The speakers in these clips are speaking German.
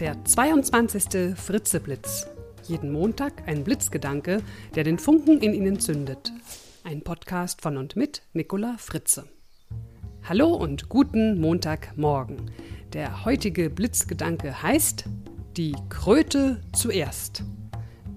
der 22. Fritzeblitz. Jeden Montag ein Blitzgedanke, der den Funken in Ihnen zündet. Ein Podcast von und mit Nicola Fritze. Hallo und guten Montagmorgen. Der heutige Blitzgedanke heißt Die Kröte zuerst.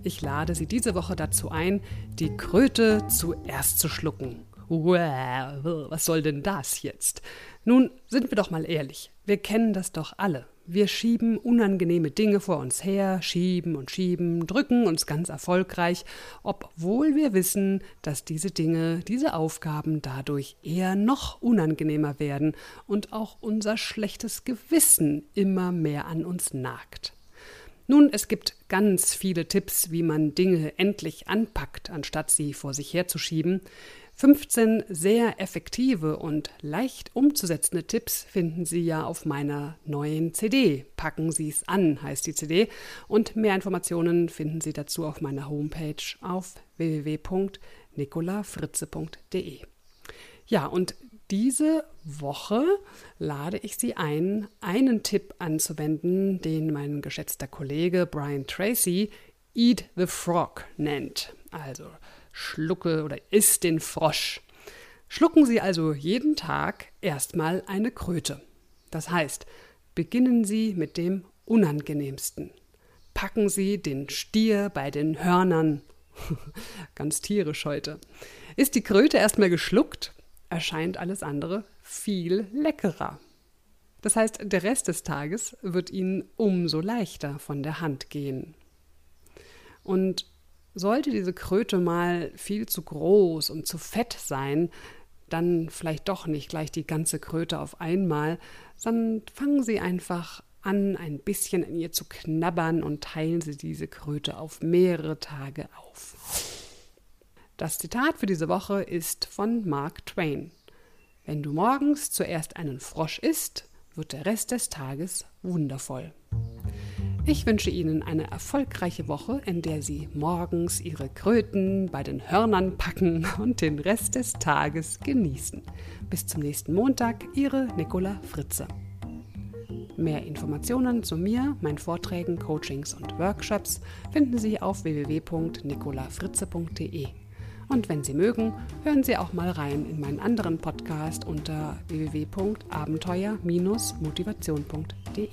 Ich lade Sie diese Woche dazu ein, die Kröte zuerst zu schlucken. Was soll denn das jetzt? Nun, sind wir doch mal ehrlich, wir kennen das doch alle. Wir schieben unangenehme Dinge vor uns her, schieben und schieben, drücken uns ganz erfolgreich, obwohl wir wissen, dass diese Dinge, diese Aufgaben dadurch eher noch unangenehmer werden und auch unser schlechtes Gewissen immer mehr an uns nagt. Nun, es gibt ganz viele Tipps, wie man Dinge endlich anpackt, anstatt sie vor sich herzuschieben. 15 sehr effektive und leicht umzusetzende Tipps finden Sie ja auf meiner neuen CD. Packen Sie es an, heißt die CD. Und mehr Informationen finden Sie dazu auf meiner Homepage auf www.nicolafritze.de. Ja, und diese Woche lade ich Sie ein, einen Tipp anzuwenden, den mein geschätzter Kollege Brian Tracy Eat the Frog nennt. Also schlucke oder iss den Frosch. Schlucken Sie also jeden Tag erstmal eine Kröte. Das heißt, beginnen Sie mit dem Unangenehmsten. Packen Sie den Stier bei den Hörnern. Ganz tierisch heute. Ist die Kröte erstmal geschluckt, erscheint alles andere viel leckerer. Das heißt, der Rest des Tages wird Ihnen umso leichter von der Hand gehen. Und sollte diese Kröte mal viel zu groß und zu fett sein, dann vielleicht doch nicht gleich die ganze Kröte auf einmal, sondern fangen Sie einfach an, ein bisschen an ihr zu knabbern und teilen Sie diese Kröte auf mehrere Tage auf. Das Zitat für diese Woche ist von Mark Twain. Wenn du morgens zuerst einen Frosch isst, wird der Rest des Tages wundervoll. Ich wünsche Ihnen eine erfolgreiche Woche, in der Sie morgens Ihre Kröten bei den Hörnern packen und den Rest des Tages genießen. Bis zum nächsten Montag, Ihre Nicola Fritze. Mehr Informationen zu mir, meinen Vorträgen, Coachings und Workshops finden Sie auf www.nicolafritze.de. Und wenn Sie mögen, hören Sie auch mal rein in meinen anderen Podcast unter www.abenteuer-motivation.de.